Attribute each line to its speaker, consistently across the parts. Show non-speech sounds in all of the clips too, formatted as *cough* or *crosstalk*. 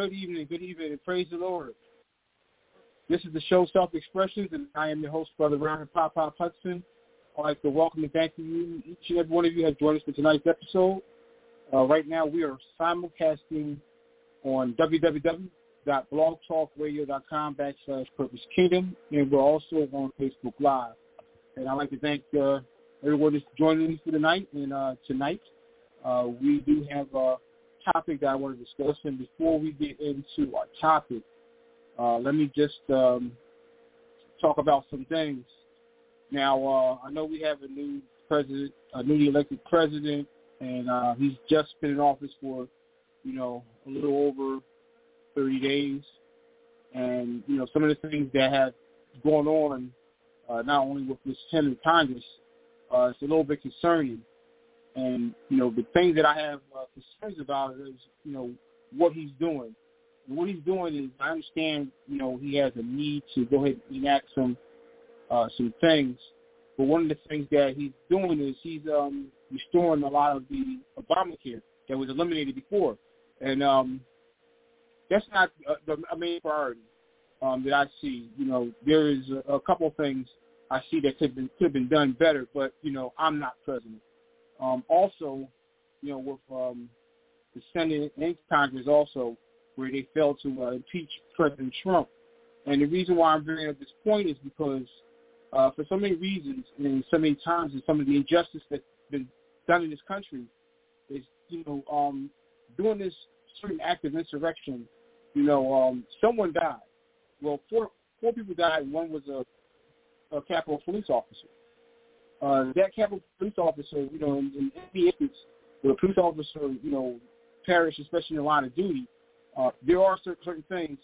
Speaker 1: Good evening, good evening, and praise the Lord. This is the show Self-Expressions, and I am your host, Brother Robert Pop Pop Hudson. I'd like to welcome and thank you. Each and every one of you has joined us for tonight's episode. Uh, right now, we are simulcasting on www.blogtalkradio.com backslash Purpose Kingdom, and we're also on Facebook Live. And I'd like to thank uh, everyone that's joining us for tonight. And uh, tonight, uh, we do have a topic that I want to discuss. And before we get into our topic, uh, let me just um, talk about some things. Now, uh, I know we have a new president, a newly elected president, and uh, he's just been in office for, you know, a little over 30 days. And, you know, some of the things that have gone on, uh, not only with this in Congress, uh, it's a little bit concerning. And, you know, the things that I have uh, concerns about is, you know, what he's doing what he's doing is I understand, you know, he has a need to go ahead and enact some uh, some things. But one of the things that he's doing is he's um, restoring a lot of the Obamacare that was eliminated before, and um, that's not uh, the main priority um, that I see. You know, there is a, a couple things I see that could have been could have been done better, but you know, I'm not president. Um, also, you know, with um, the Senate and Congress also where they failed to uh, impeach President Trump. And the reason why I'm bringing up this point is because uh, for so many reasons and so many times and some of the injustice that's been done in this country is, you know, um, doing this certain act of insurrection, you know, um, someone died. Well, four four people died. One was a, a Capitol police officer. Uh, that Capitol police officer, you know, in, in instance where a police officer, you know, perish, especially in line of duty, uh, there are certain, certain things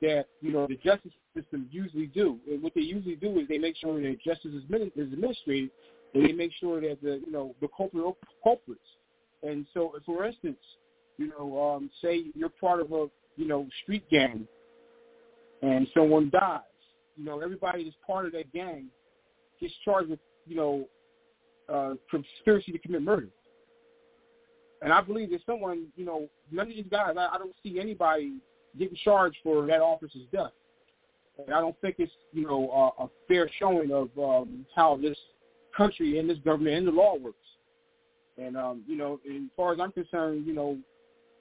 Speaker 1: that you know the justice system usually do. And what they usually do is they make sure that justice is, is administrated, and they make sure that the you know the culprit culprits. And so, for instance, you know, um, say you're part of a you know street gang, and someone dies. You know, everybody that's part of that gang gets charged with you know uh, conspiracy to commit murder. And I believe that someone, you know, none of these guys, I, I don't see anybody getting charged for that officer's death. And I don't think it's, you know, a, a fair showing of um, how this country and this government and the law works. And, um, you know, as far as I'm concerned, you know,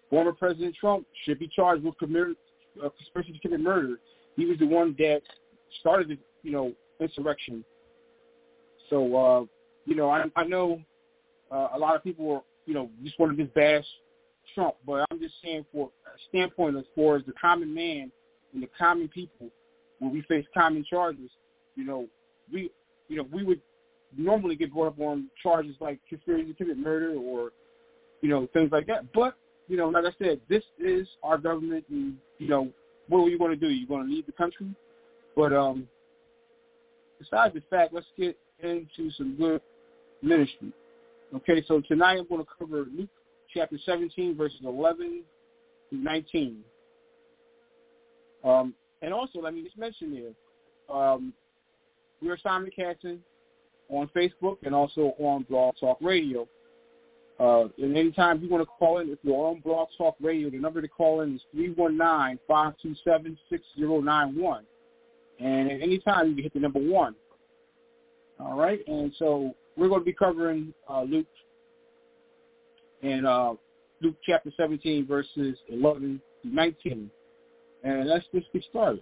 Speaker 1: former President Trump should be charged with commit, uh, conspiracy to commit murder. He was the one that started the, you know, insurrection. So, uh, you know, I, I know uh, a lot of people were you know, just want to just bash Trump. But I'm just saying for a standpoint as far as the common man and the common people, when we face common charges, you know, we, you know, we would normally get brought up on charges like conspiracy to commit murder or, you know, things like that. But, you know, like I said, this is our government and, you know, what are you going to do? You're going to leave the country? But um, besides the fact, let's get into some good ministry. Okay, so tonight I'm going to cover Luke chapter 17, verses 11 through 19. Um, and also, let me just mention here, um, we're simulcasting on Facebook and also on Blog Talk Radio. Uh, and anytime you want to call in, if you're on Blog Talk Radio, the number to call in is 319-527-6091. And at any time, you can hit the number one. All right, and so we're going to be covering uh, Luke and uh, Luke chapter 17, verses 11 to 19. And let's just get started.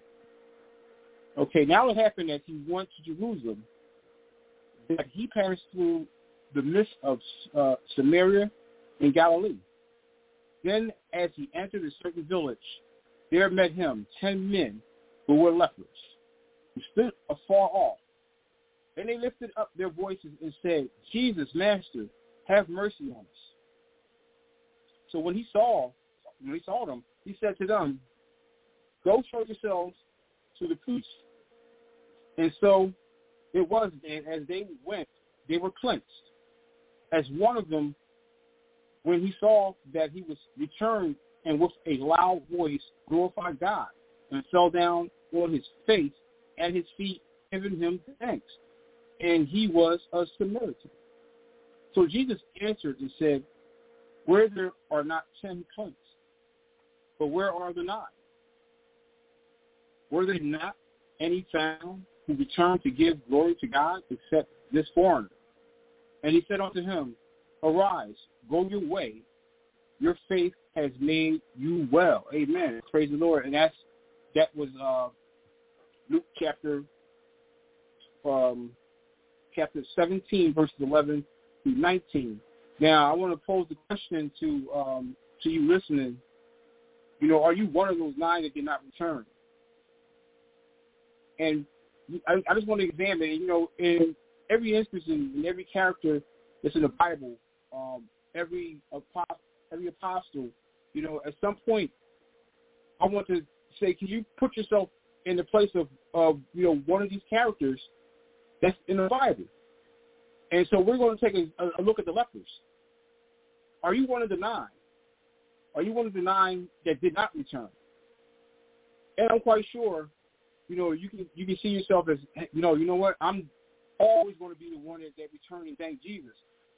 Speaker 1: Okay, now it happened that he went to Jerusalem, that he passed through the midst of uh, Samaria and Galilee. Then as he entered a certain village, there met him ten men who were lepers, who stood afar off. And they lifted up their voices and said, Jesus, Master, have mercy on us. So when he saw, when he saw them, he said to them, Go show yourselves to the priest. And so it was then, as they went, they were cleansed. As one of them, when he saw that he was returned and with a loud voice glorified God and fell down on his face at his feet, giving him thanks. And he was a Samaritan. So Jesus answered and said, Where there are not ten cleansed, but where are the nine? Were there not any found who returned to give glory to God except this foreigner? And he said unto him, Arise, go your way. Your faith has made you well. Amen. Praise the Lord. And that's that was uh, Luke chapter um, chapter 17, verses 11 through 19. Now, I want to pose the question to um, to you listening. You know, are you one of those nine that did not return? And I, I just want to examine, you know, in every instance, in, in every character that's in the Bible, um, every apostle, every apostle, you know, at some point, I want to say, can you put yourself in the place of, of you know, one of these characters that's in the Bible? And so we're going to take a, a look at the lepers. Are you one of the nine? Are you one of the nine that did not return? And I'm quite sure you know, you can you can see yourself as you know, you know what, I'm always going to be the one that, that return and thank Jesus.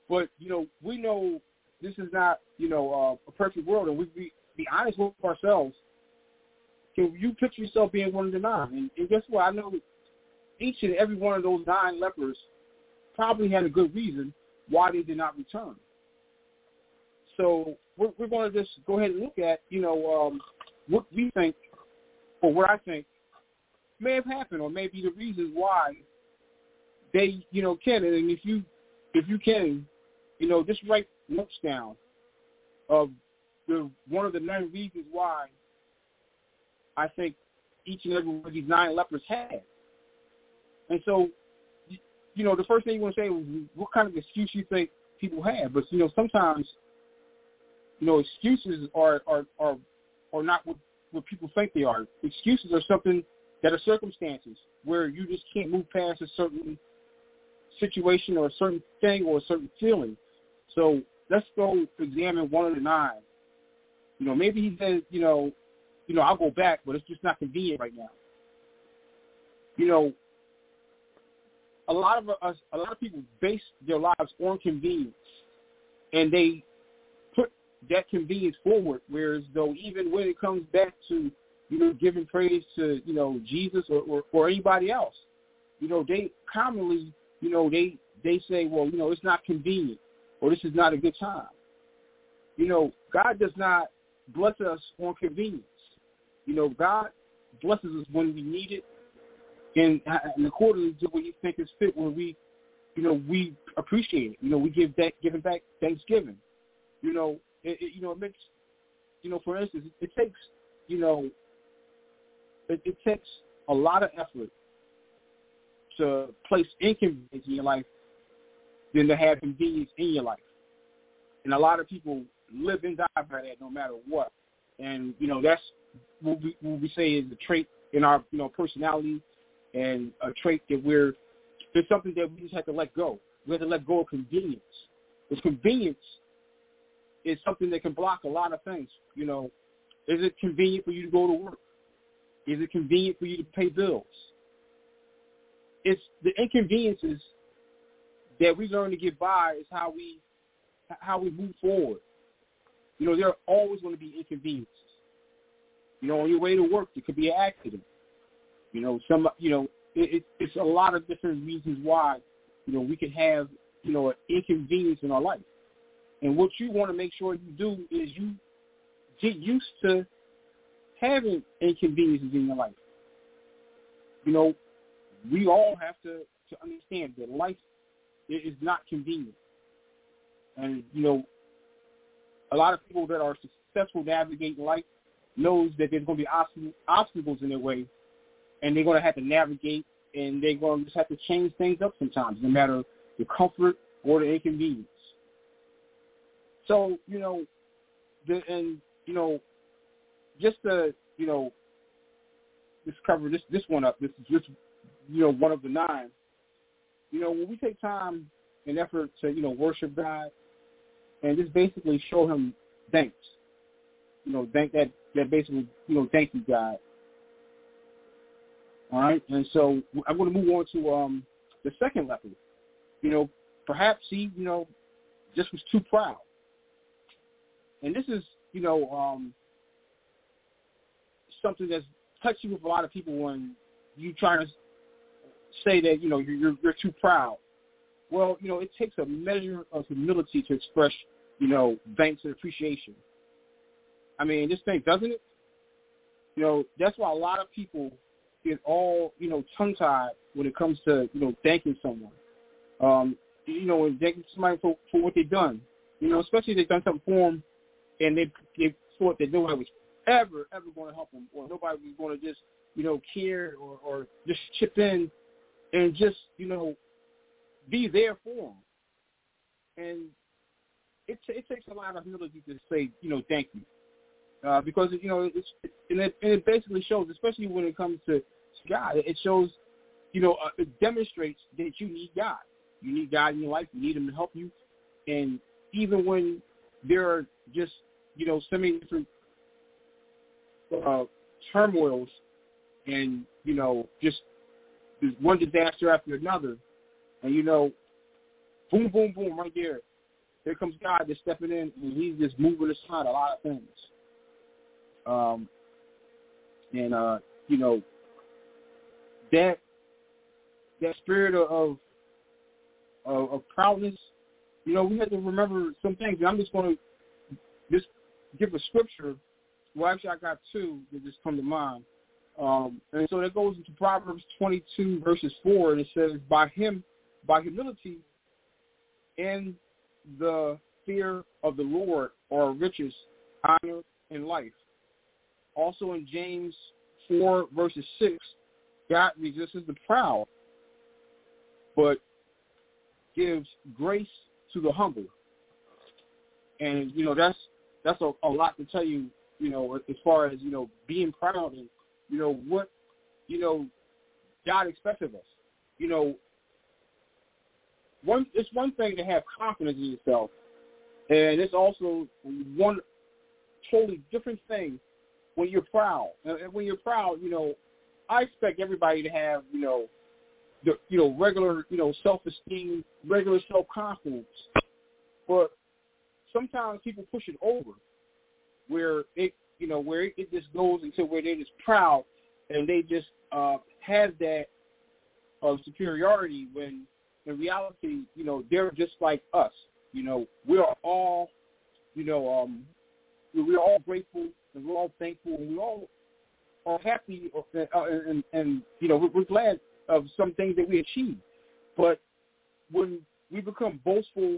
Speaker 1: But you know, we know this is not you know uh, a perfect world, and we be be honest with ourselves. Can you picture yourself being one of the nine? And, and guess what? I know each and every one of those nine lepers probably had a good reason why they did not return. So we're, we're going to just go ahead and look at, you know, um, what we think, or what I think may have happened or maybe the reasons why they, you know, can. And if you, if you can, you know, just write notes down of the one of the nine reasons why I think each and every one of these nine lepers had. And so, you know, the first thing you want to say is what kind of excuse you think people have. But you know, sometimes, you know, excuses are are are, are not what what people think they are. Excuses are something that are circumstances where you just can't move past a certain situation or a certain thing or a certain feeling. So let's go examine one of the nine. You know, maybe he says, you know, you know, I'll go back, but it's just not convenient right now. You know, a lot of us, a lot of people base their lives on convenience, and they put that convenience forward. Whereas though, even when it comes back to you know, giving praise to, you know, Jesus or, or, or anybody else. You know, they commonly, you know, they, they say, well, you know, it's not convenient or this is not a good time. You know, God does not bless us on convenience. You know, God blesses us when we need it and, and accordingly to what you think is fit when we, you know, we appreciate it. You know, we give back, giving back Thanksgiving. You know, it, it, you know, it makes, you know, for instance, it, it takes, you know, it, it takes a lot of effort to place inconvenience in your life than to have convenience in your life. And a lot of people live and die by that no matter what. And, you know, that's what we, what we say is the trait in our, you know, personality and a trait that we're, it's something that we just have to let go. We have to let go of convenience. Because convenience is something that can block a lot of things. You know, is it convenient for you to go to work? Is it convenient for you to pay bills? It's the inconveniences that we learn to get by is how we how we move forward. You know, there are always going to be inconveniences. You know, on your way to work, there could be an accident. You know, some you know, it, it, it's a lot of different reasons why you know we can have you know an inconvenience in our life. And what you want to make sure you do is you get used to having inconveniences in your life. You know, we all have to, to understand that life is not convenient. And, you know, a lot of people that are successful navigating life, knows that there's going to be obstacles in their way, and they're going to have to navigate, and they're going to just have to change things up sometimes, no matter the comfort or the inconvenience. So you know, the, and you know, just to you know, just cover this this one up. This is just you know one of the nine. You know, when we take time and effort to you know worship God and just basically show Him thanks. You know, thank that that basically you know thank you God. All right, and so I'm going to move on to um the second leper. You know, perhaps he you know just was too proud. And this is you know um something that's touchy with a lot of people when you trying to say that you know you're you're too proud. Well, you know it takes a measure of humility to express you know thanks and appreciation. I mean, this thing doesn't it? You know that's why a lot of people get all you know tongue tied when it comes to you know thanking someone. Um, you know, and thanking somebody for for what they've done. You know, especially if they've done something for them and they they thought that nobody was ever, ever going to help them, or nobody was going to just, you know, care or, or just chip in and just, you know, be there for them. And it, it takes a lot of humility to say, you know, thank you. Uh, because, you know, it's, and it, and it basically shows, especially when it comes to God, it shows, you know, uh, it demonstrates that you need God. You need God in your life. You need him to help you. And even when there are just, you know, so many different uh, turmoils and you know just one disaster after another, and you know, boom, boom, boom, right there. There comes God just stepping in, and he's just moving aside a lot of things. Um, and uh, you know, that that spirit of of, of proudness, you know, we have to remember some things. I'm just going to just give a scripture well, actually, I got two that just come to mind. Um, and so that goes into Proverbs 22, verses 4, and it says, by him, by humility and the fear of the Lord are riches, honor, and life. Also in James 4, verses 6, God resists the proud, but gives grace to the humble. And, you know, that's that's a, a lot to tell you you know, as far as, you know, being proud and, you know, what, you know, God expects of us. You know, one it's one thing to have confidence in yourself, and it's also one totally different thing when you're proud. And when you're proud, you know, I expect everybody to have, you know, the you know regular you know self esteem, regular self confidence, but sometimes people push it over where it you know where it just goes into where they're just proud and they just uh, have that of superiority when in reality you know they're just like us. You know we are all you know um, we're all grateful and we're all thankful and we all happy uh, and, and, you know we're glad of some things that we achieve. But when we become boastful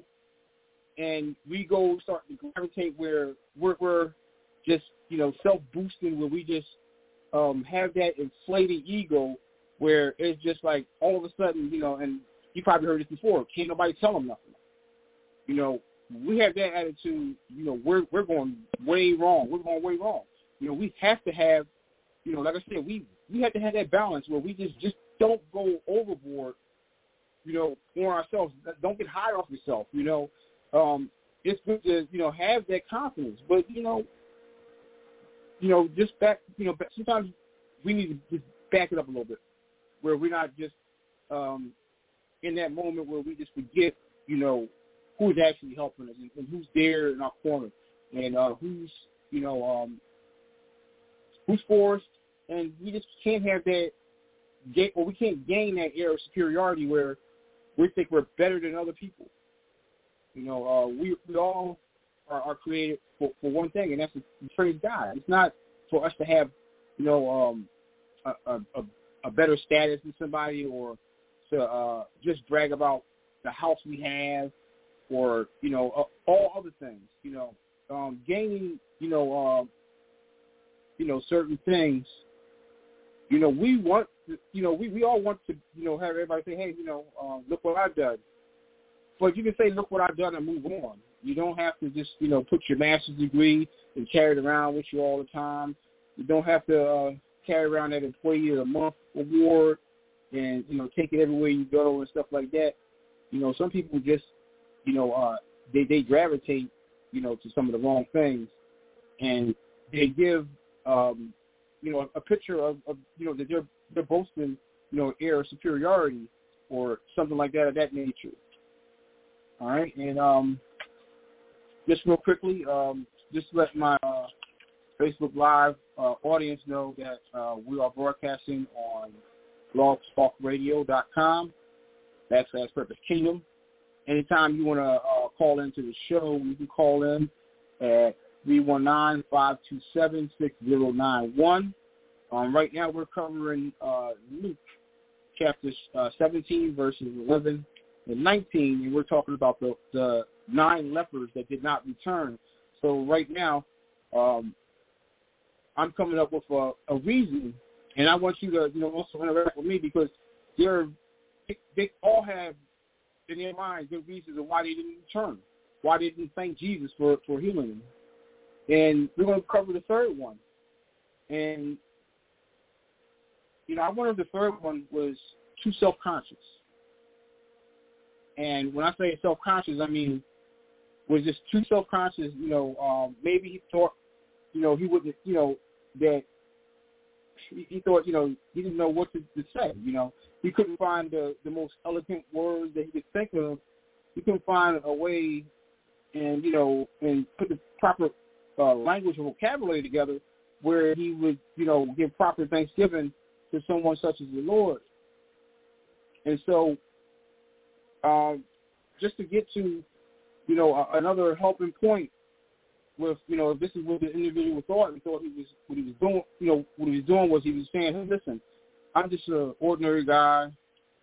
Speaker 1: and we go start to gravitate where we're, we're just you know self boosting where we just um have that inflated ego where it's just like all of a sudden you know and you probably heard this before can't nobody tell them nothing. You know we have that attitude you know we're we're going way wrong. We're going way wrong. You know we have to have you know like i said we we have to have that balance where we just just don't go overboard you know on ourselves. Don't get high off yourself you know. Um it's good to you know have that confidence. But you know you know, just back, you know, sometimes we need to just back it up a little bit, where we're not just um, in that moment where we just forget, you know, who's actually helping us and, and who's there in our corner and uh, who's, you know, um, who's for us, and we just can't have that, get, or we can't gain that air of superiority where we think we're better than other people. You know, uh, we we all are, are created for, for one thing, and that's to praise God. It's not for us to have, you know, um, a, a, a better status than somebody or to uh, just brag about the house we have or, you know, uh, all other things, you know. Um, gaining, you know, uh, you know, certain things, you know, we want, you know, we, we all want to, you know, have everybody say, hey, you know, uh, look what I've done. But you can say, look what I've done and move on. You don't have to just, you know, put your master's degree and carry it around with you all the time. You don't have to uh, carry around that Employee of the Month award and, you know, take it everywhere you go and stuff like that. You know, some people just, you know, uh, they, they gravitate, you know, to some of the wrong things. And they give, um, you know, a picture of, of, you know, that they're, they're boasting, you know, air superiority or something like that of that nature. All right. And um, just real quickly, um, just let my uh, Facebook Live uh, audience know that uh, we are broadcasting on blogtalkradio.com backslash Purpose Kingdom. Anytime you want to uh, call into the show, you can call in at 319-527-6091. Um, right now we're covering uh, Luke chapter uh, 17, verses 11 and 19, and we're talking about the, the nine lepers that did not return. So right now, um, I'm coming up with a, a reason, and I want you to, you know, also interact with me because they're, they, they all have in their minds good reasons of why they didn't return, why they didn't thank Jesus for for healing them. And we're going to cover the third one. And you know, I wonder if the third one was too self-conscious. And when I say self-conscious, I mean was just too self-conscious. You know, um, maybe he thought, you know, he wouldn't, you know, that he, he thought, you know, he didn't know what to, to say. You know, he couldn't find the the most eloquent words that he could think of. He couldn't find a way, and you know, and put the proper uh, language and vocabulary together where he would, you know, give proper thanksgiving to someone such as the Lord. And so, um, just to get to you know, another helping point with, you know, if this is what the individual thought and thought he was what he was doing, you know, what he was doing was he was saying, hey, listen, I'm just an ordinary guy.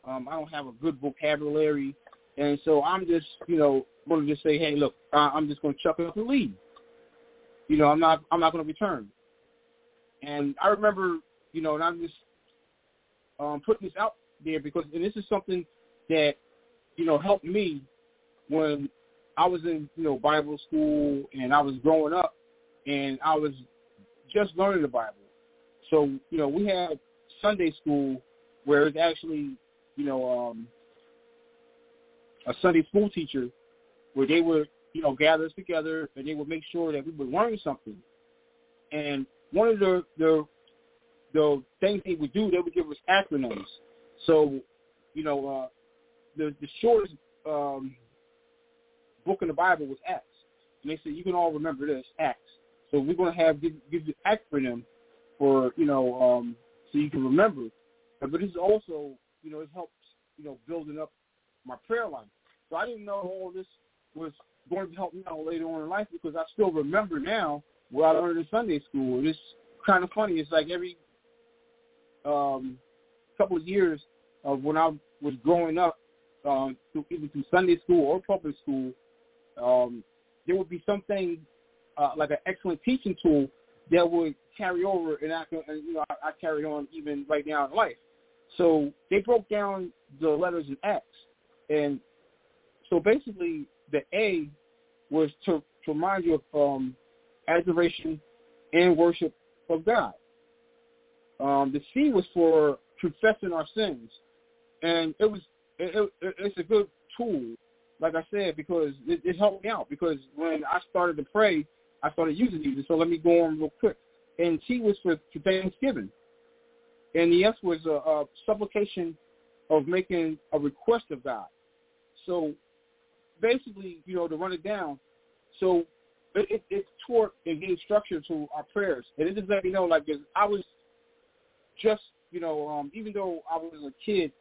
Speaker 1: Um, I don't have a good vocabulary, and so I'm just, you know, going to just say, hey, look, I'm just going to chuck it up and leave. You know, I'm not, I'm not going to return. And I remember, you know, and I'm just um, putting this out there because, and this is something that, you know, helped me when I was in, you know, Bible school and I was growing up and I was just learning the Bible. So, you know, we had Sunday school where it's actually, you know, um, a Sunday school teacher where they would, you know, gather us together and they would make sure that we would learn something. And one of the the the things they would do, they would give us acronyms. So, you know, uh, the the shortest um, book in the Bible was Acts. And they said, you can all remember this, Acts. So we're going to have, give, give you acronym for, you know, um, so you can remember. But this also, you know, it helps, you know, building up my prayer life. So I didn't know all this was going to help me out later on in life because I still remember now what I learned in Sunday school. It's kind of funny. It's like every um, couple of years of when I was growing up, um, through, either through Sunday school or public school, um, there would be something uh, like an excellent teaching tool that would carry over, and I can, and, you know, I, I carry on even right now in life. So they broke down the letters in Acts, and so basically the A was to, to remind you of um, adoration and worship of God. Um, the C was for confessing our sins, and it was it, it, it's a good tool like I said, because it, it helped me out. Because when I started to pray, I started using these. So let me go on real quick. And T was for, for Thanksgiving. And the S was a, a supplication of making a request of God. So basically, you know, to run it down, so it, it, it taught and gave structure to our prayers. And it just let me know, like, I was just, you know, um, even though I was a kid,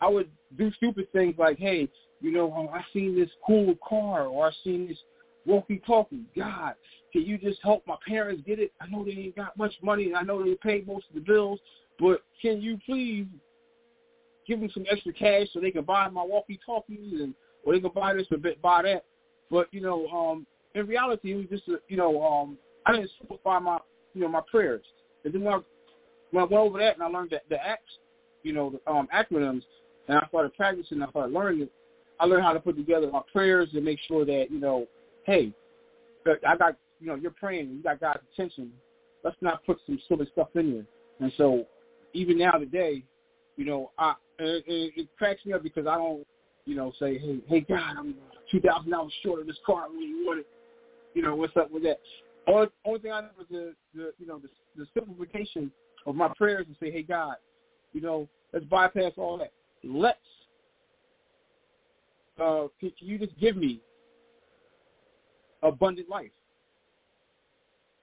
Speaker 1: I would do stupid things like, hey, you know, oh, I seen this cool car or I seen this walkie-talkie. God, can you just help my parents get it? I know they ain't got much money and I know they pay most of the bills, but can you please give them some extra cash so they can buy my walkie-talkies and or they can buy this or buy that. But you know, um, in reality, it was just a, you know, um, I didn't simplify my you know, my prayers. And then when I, when I went over that and I learned the, the acts, you know, the um, acronyms, and I started practicing, I started learning I learned how to put together my prayers and make sure that, you know, hey, I got, you know, you're praying, you got God's attention. Let's not put some silly stuff in there. And so even now today, you know, I it, it cracks me up because I don't, you know, say, hey, hey, God, I'm two thousand dollars short of this car. Do you want it? You know, what's up with that? Only, only thing I know is the, the you know, the, the simplification of my prayers and say, hey, God, you know, let's bypass all that. Let's uh, can, can you just give me abundant life?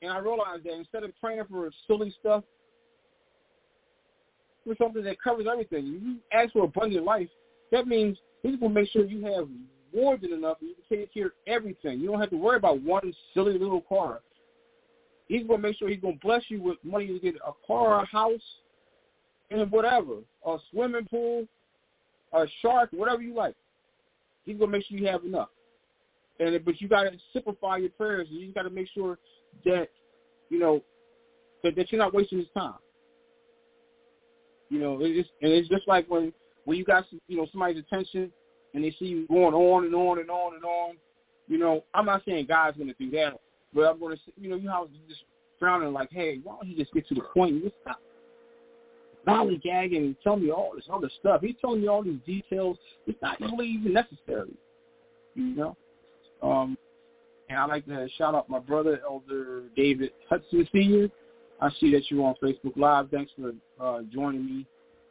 Speaker 1: And I realized that instead of praying for silly stuff, for something that covers everything, you ask for abundant life, that means he's going to make sure you have more than enough and you can take care of everything. You don't have to worry about one silly little car. He's going to make sure he's going to bless you with money to get a car, a house, and whatever, a swimming pool, a shark, whatever you like. He's going to make sure you have enough. And but you got to simplify your prayers. And you got to make sure that you know that, that you're not wasting his time. You know, it's and it's just like when when you got you know somebody's attention and they see you going on and on and on and on. You know, I'm not saying God's going to do that, but I'm going to you know you know just frowning like, hey, why don't you just get to the point? Just stop lollygagging and telling me all this other stuff. He's telling me all these details. It's not really even necessary. You know. Um, and I'd like to shout out my brother, Elder David Hudson Sr. I see that you're on Facebook Live. Thanks for uh, joining me.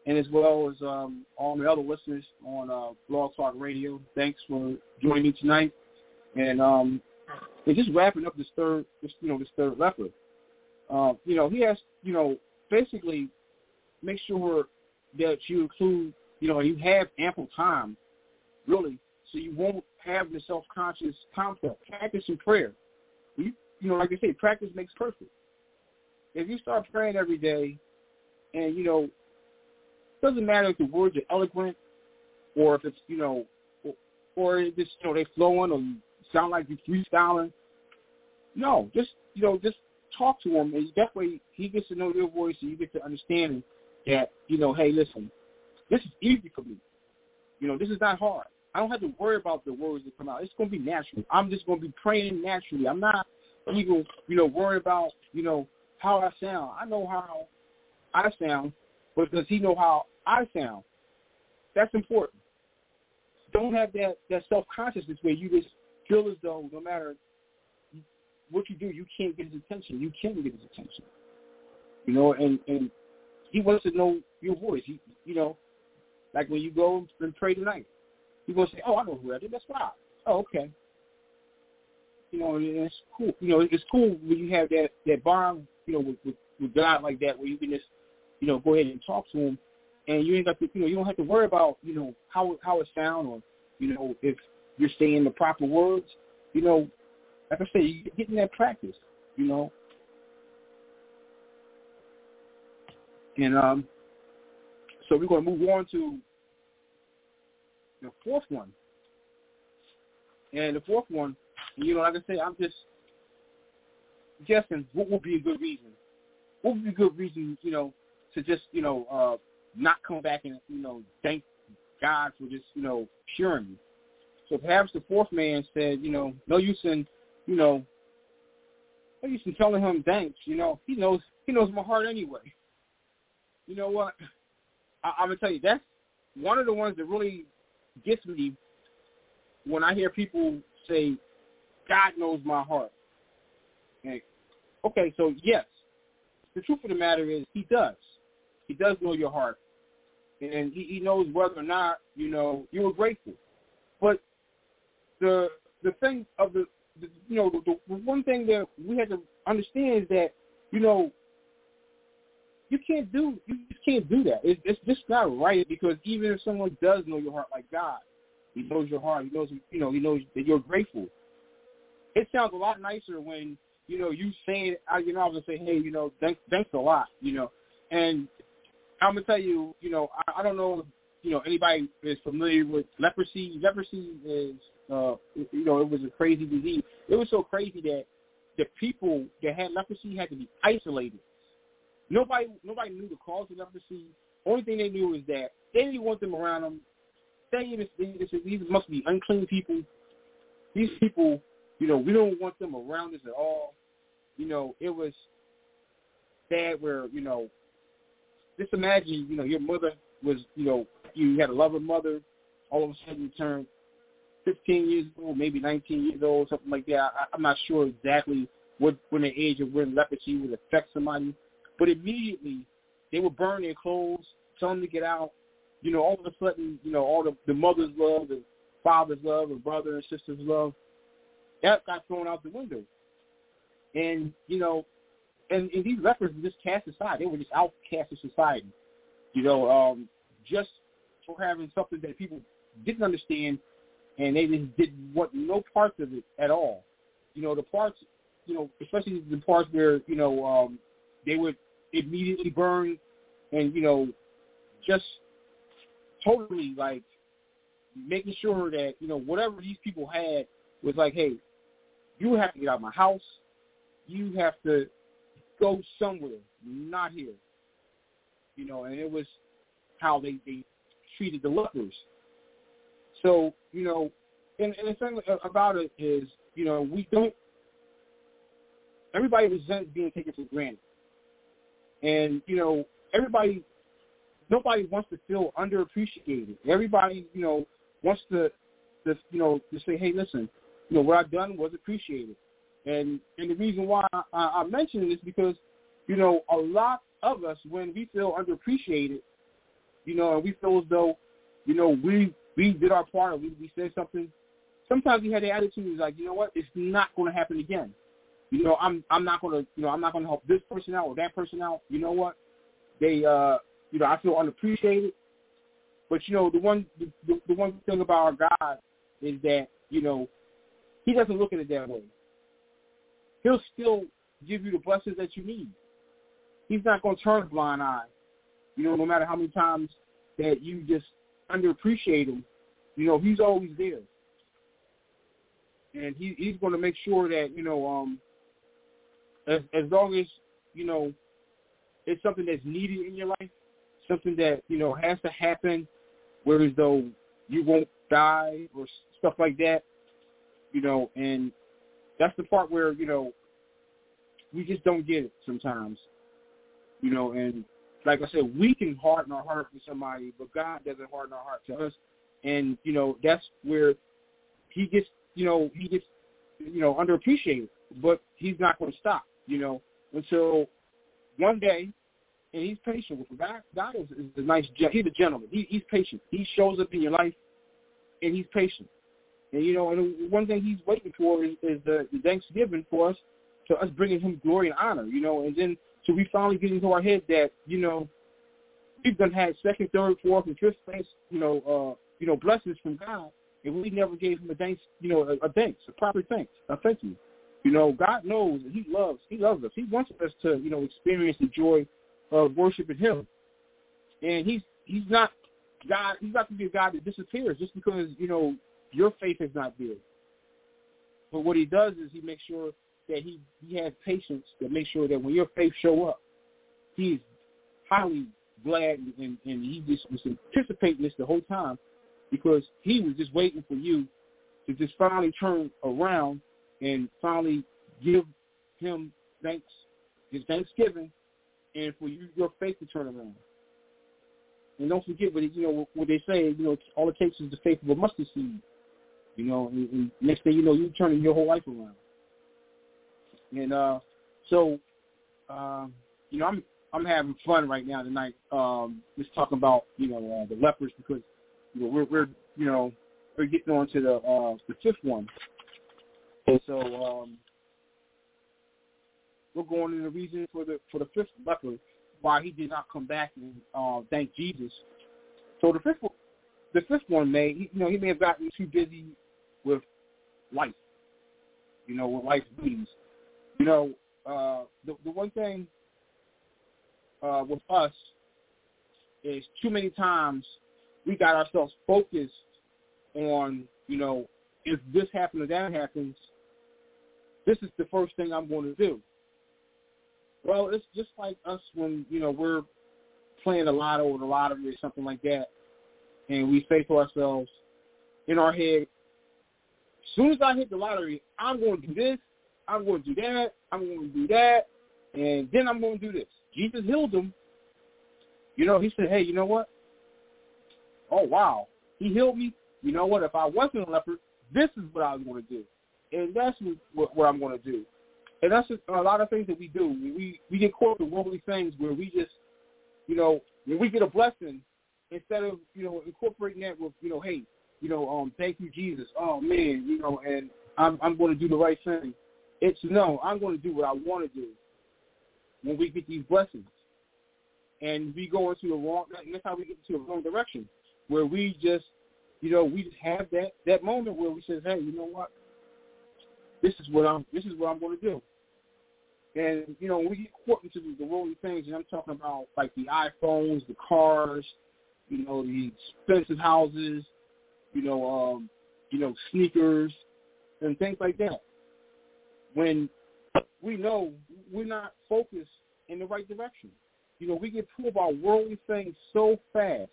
Speaker 1: And as well as um, all my other listeners on uh, Blog Talk Radio, thanks for joining me tonight. And um, and just wrapping up this third, this, you know, this third leopard. Uh, you know, he has, you know, basically make sure that you include, you know, you have ample time, really, so you won't have the self-conscious concept. Practice in prayer. You, you know, like I say, practice makes perfect. If you start praying every day, and you know, doesn't matter if the words are eloquent, or if it's you know, or, or just you know they flowing, or sound like you're freestyling. No, just you know, just talk to him, and that way he gets to know your voice, and you get to understand that you know, hey, listen, this is easy for me. You know, this is not hard. I don't have to worry about the words that come out. It's going to be natural. I'm just going to be praying naturally. I'm not even, you know, worry about, you know, how I sound. I know how I sound, but does he know how I sound? That's important. Don't have that, that self-consciousness where you just feel as though no matter what you do, you can't get his attention. You can get his attention. You know, and, and he wants to know your voice. He, you know, like when you go and pray tonight, you're gonna say, "Oh, I know who that is. That's Rob." Oh, okay. You know, it's cool. You know, it's cool when you have that that bond, you know, with, with with God like that, where you can just, you know, go ahead and talk to him, and you ain't got to, you know, you don't have to worry about, you know, how how it sound or, you know, if you're saying the proper words. You know, like I say, you getting that practice. You know, and um, so we're going to move on to the fourth one. And the fourth one, you know, like I say, I'm just guessing what would be a good reason. What would be a good reason, you know, to just, you know, uh, not come back and, you know, thank God for just, you know, curing me. So perhaps the fourth man said, you know, no use in, you know, no use in telling him thanks. You know, he knows he knows my heart anyway. You know what? I, I'm gonna tell you that's one of the ones that really gets me when I hear people say, God knows my heart. Okay, okay so yes, the truth of the matter is he does. He does know your heart. And he, he knows whether or not, you know, you were grateful. But the the thing of the, the you know, the, the one thing that we had to understand is that, you know, you can't do you just can't do that. It's, it's just not right because even if someone does know your heart like God, He knows your heart. He knows you know He knows that you're grateful. It sounds a lot nicer when you know you saying you know I was gonna say hey you know thanks thanks a lot you know and I'm gonna tell you you know I, I don't know if, you know anybody is familiar with leprosy. Leprosy is uh you know it was a crazy disease. It was so crazy that the people that had leprosy had to be isolated. Nobody nobody knew the cause of leprosy. Only thing they knew is that they didn't want them around them. They, they, they these must be unclean people. These people, you know, we don't want them around us at all. You know, it was bad where, you know, just imagine, you know, your mother was, you know, you had a loving mother, all of a sudden you turn 15 years old, maybe 19 years old, something like that. I, I'm not sure exactly what when the age of when leprosy would affect somebody, but immediately they would burn their clothes, tell them to get out. You know, all of a sudden, you know, all the, the mother's love, the father's love, and brother and sister's love, that got thrown out the window. And you know, and, and these lepers were just cast aside. They were just outcast of society. You know, um, just for having something that people didn't understand and they just didn't no parts of it at all. You know, the parts, you know, especially the parts where you know um, they would immediately burn, and you know, just totally like making sure that you know whatever these people had was like, hey, you have to get out of my house. You have to go somewhere, not here. You know, and it was how they they treated the lepers. So, you know, and, and the thing about it is, you know, we don't, everybody resents being taken for granted. And, you know, everybody, nobody wants to feel underappreciated. Everybody, you know, wants to, to you know, to say, hey, listen, you know, what I've done was appreciated. And and the reason why I, I mention this because, you know, a lot of us, when we feel underappreciated, you know, and we feel as though, you know, we we did our part, we, we said something. Sometimes we had the attitude like, you know what, it's not going to happen again. You know, I'm I'm not going to, you know, I'm not going to help this person out or that person out. You know what? They, uh, you know, I feel unappreciated. But you know, the one the, the one thing about our God is that you know He doesn't look at it that way. He'll still give you the blessings that you need. He's not going to turn a blind eye. You know, no matter how many times that you just underappreciate him, you know, he's always there. And he he's going to make sure that, you know, um as as long as, you know, it's something that's needed in your life, something that, you know, has to happen whereas though you won't die or stuff like that, you know, and that's the part where, you know, we just don't get it sometimes. You know, and like I said, we can harden our heart to somebody, but God doesn't harden our heart to us. And, you know, that's where he gets, you know, he gets, you know, underappreciated. But he's not going to stop, you know, until one day, and he's patient with God. God is, is a nice, he's a gentleman. He, he's patient. He shows up in your life, and he's patient. And, you know, and one thing he's waiting for is, is the, the Thanksgiving for us, to us bringing him glory and honor, you know, and then so we finally get into our head that, you know, we've done had second, third, fourth, and fifth place, you know, uh, you know, blessings from God, and we never gave him a thanks, you know, a, a thanks, a proper thanks, a thank you. You know, God knows and He loves, He loves us. He wants us to, you know, experience the joy of worshiping Him. And He's He's not God. He's not going to be a God that disappears just because you know your faith is not there. But what He does is He makes sure that he he has patience to make sure that when your faith show up, he's highly glad and, and he just was anticipating this the whole time because he was just waiting for you to just finally turn around and finally give him thanks, his thanksgiving, and for you your faith to turn around. And don't forget what you know what they say. You know, all it takes is the faith of a mustard seed. You know, and, and next thing you know, you're turning your whole life around. And uh, so, uh, you know, I'm I'm having fun right now tonight. Um, just talking about you know uh, the lepers because you know we're we're you know we're getting on to the uh, the fifth one, and so um, we're going into the reason for the for the fifth leper why he did not come back and uh, thank Jesus. So the fifth the fifth one may you know he may have gotten too busy with life, you know, with life duties. You know, uh, the the one thing uh, with us is too many times we got ourselves focused on, you know, if this happens or that happens, this is the first thing I'm going to do. Well, it's just like us when you know we're playing a lotto or the lottery or something like that, and we say to ourselves in our head, as soon as I hit the lottery, I'm going to do this, I'm going to do that, I'm going to do that, and then I'm going to do this. Jesus healed him. You know, he said, hey, you know what? Oh, wow. He healed me. You know what? If I wasn't a leper, this is what I was going to do. And that's what, what I'm going to do. And that's just a lot of things that we do. We we get caught in worldly things where we just, you know, when we get a blessing, instead of you know incorporating that with you know, hey, you know, um, thank you Jesus. Oh man, you know, and I'm I'm going to do the right thing. It's no, I'm going to do what I want to do. When we get these blessings, and we go into the wrong, that's how we get into the wrong direction, where we just, you know, we just have that that moment where we says, hey, you know what, this is what I'm this is what I'm going to do. And you know, we get caught into the, the worldly things, and I'm talking about like the iPhones, the cars, you know, the expensive houses, you know, um, you know, sneakers and things like that. When we know we're not focused in the right direction. You know, we get pulled by worldly things so fast,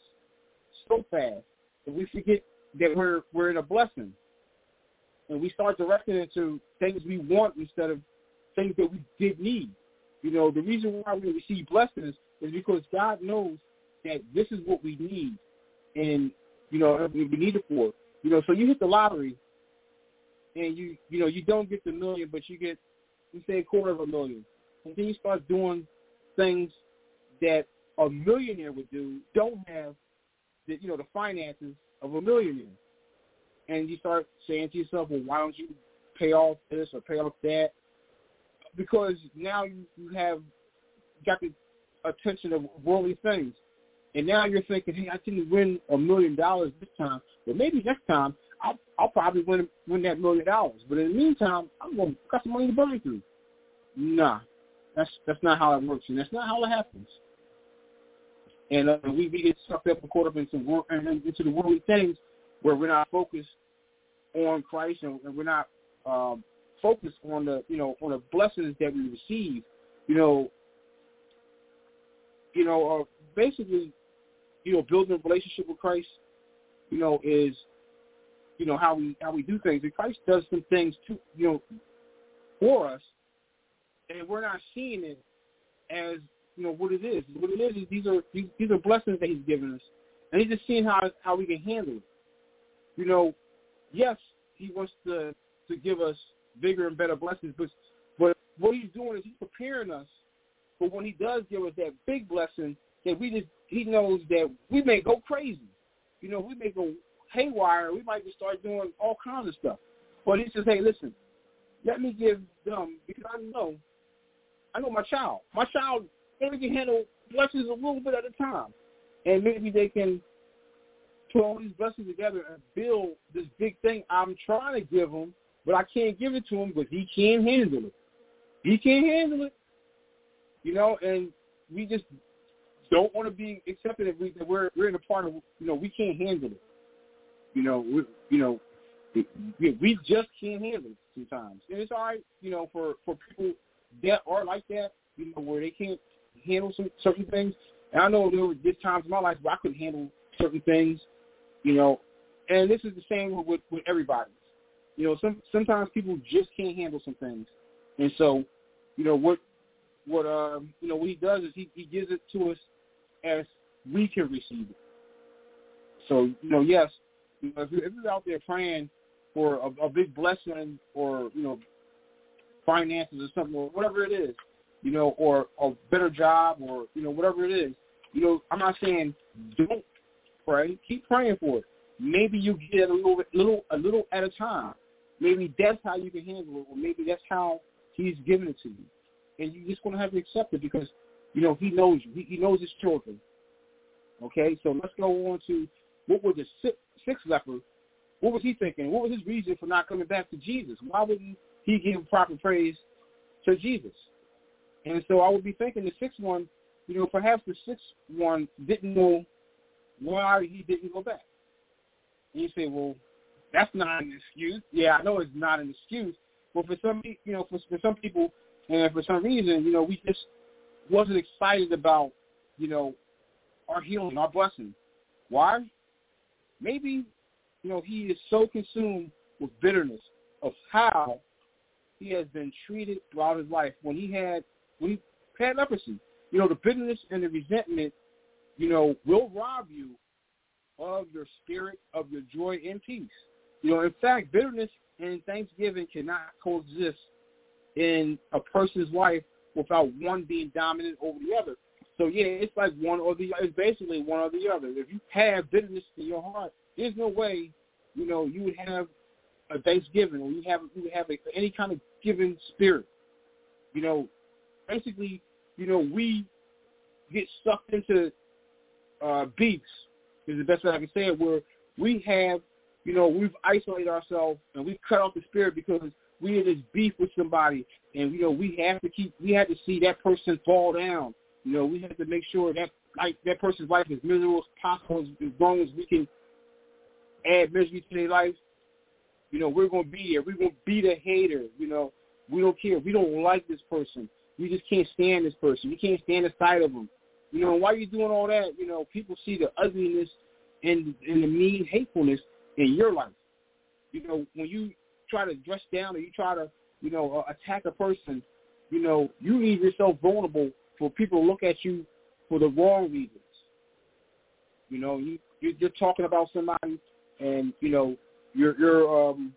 Speaker 1: so fast, that we forget that we're we're in a blessing, and we start directing it to things we want instead of things that we did need. You know, the reason why we receive blessings is because God knows that this is what we need, and you know we need it for. You know, so you hit the lottery, and you you know you don't get the million, but you get you say a quarter of a million, and then you start doing things that a millionaire would do. Don't have the you know the finances of a millionaire, and you start saying to yourself, well, why don't you pay off this or pay off that? because now you, you have got the attention of worldly things. And now you're thinking, hey, I didn't win a million dollars this time, but maybe next time I'll, I'll probably win win that million dollars. But in the meantime, I'm going to got some money to burn through. Nah, that's that's not how it works, and that's not how it happens. And uh, we, we get sucked up and caught up into and into the worldly things where we're not focused on Christ and, and we're not um, focus on the you know on the blessings that we receive. You know, you know, uh, basically, you know, building a relationship with Christ, you know, is you know how we how we do things. And Christ does some things to you know for us, and we're not seeing it as you know what it is. What it is is these are these, are blessings that He's given us, and He's just seeing how how we can handle it. You know, yes, He wants to to give us bigger and better blessings. But but what he's doing is he's preparing us for when he does give us that big blessing that we just he knows that we may go crazy. You know, we may go haywire. We might just start doing all kinds of stuff. But he says, hey, listen, let me give them because I know, I know my child. My child only can handle blessings a little bit at a time, and maybe they can put all these blessings together and build this big thing I'm trying to give them but I can't give it to him because he can't handle it. He can't handle it. You know, and we just don't want to be accepted if we that we're we're in a part of you know we can't handle it. You know, we, you know, we, we just can't handle it sometimes, and it's all right. You know, for for people that are like that, you know, where they can't handle some certain things. And I know there were just times in my life where I couldn't handle certain things. You know, and this is the same with with everybody. You know, some sometimes people just can't handle some things, and so, you know what what um you know what he does is he he gives it to us as we can receive it. So you know, yes, you know, if you're, if you're out there praying for a, a big blessing or you know finances or something or whatever it is, you know, or a better job or you know whatever it is, you know, I'm not saying don't pray, keep praying for it. Maybe you get a little, little, a little at a time. Maybe that's how you can handle it, or maybe that's how he's giving it to you, and you're just going to have to accept it because you know he knows you. He, he knows his children. Okay, so let's go on to what was the sixth, sixth leper? What was he thinking? What was his reason for not coming back to Jesus? Why wouldn't he give proper praise to Jesus? And so I would be thinking the sixth one, you know, perhaps the sixth one didn't know why he didn't go back. And you say, well, that's not an excuse. Yeah, I know it's not an excuse, But for some, you know, for, for some people, and for some reason, you know, we just wasn't excited about, you know, our healing, our blessing. Why? Maybe, you know, he is so consumed with bitterness of how he has been treated throughout his life. When he had when he had leprosy, you know, the bitterness and the resentment, you know, will rob you of your spirit, of your joy and peace. You know, in fact, bitterness and thanksgiving cannot coexist in a person's life without one being dominant over the other. So yeah, it's like one or the it's basically one or the other. If you have bitterness in your heart, there's no way, you know, you would have a Thanksgiving or you have you would have a, any kind of giving spirit. You know, basically, you know, we get sucked into uh, beefs is the best way I can say it, where we have, you know, we've isolated ourselves and we've cut off the spirit because we had this beef with somebody, and you know, we have to keep, we had to see that person fall down. You know, we have to make sure that like that person's life is miserable as possible as, long as we can add misery to their life. You know, we're to be there. We're to be the hater. You know, we don't care. We don't like this person. We just can't stand this person. We can't stand the sight of them. You know, while you're doing all that, you know, people see the ugliness and and the mean hatefulness in your life. You know, when you try to dress down or you try to, you know, uh, attack a person, you know, you leave yourself vulnerable for people to look at you for the wrong reasons. You know, you you're talking about somebody, and you know, you're you're um,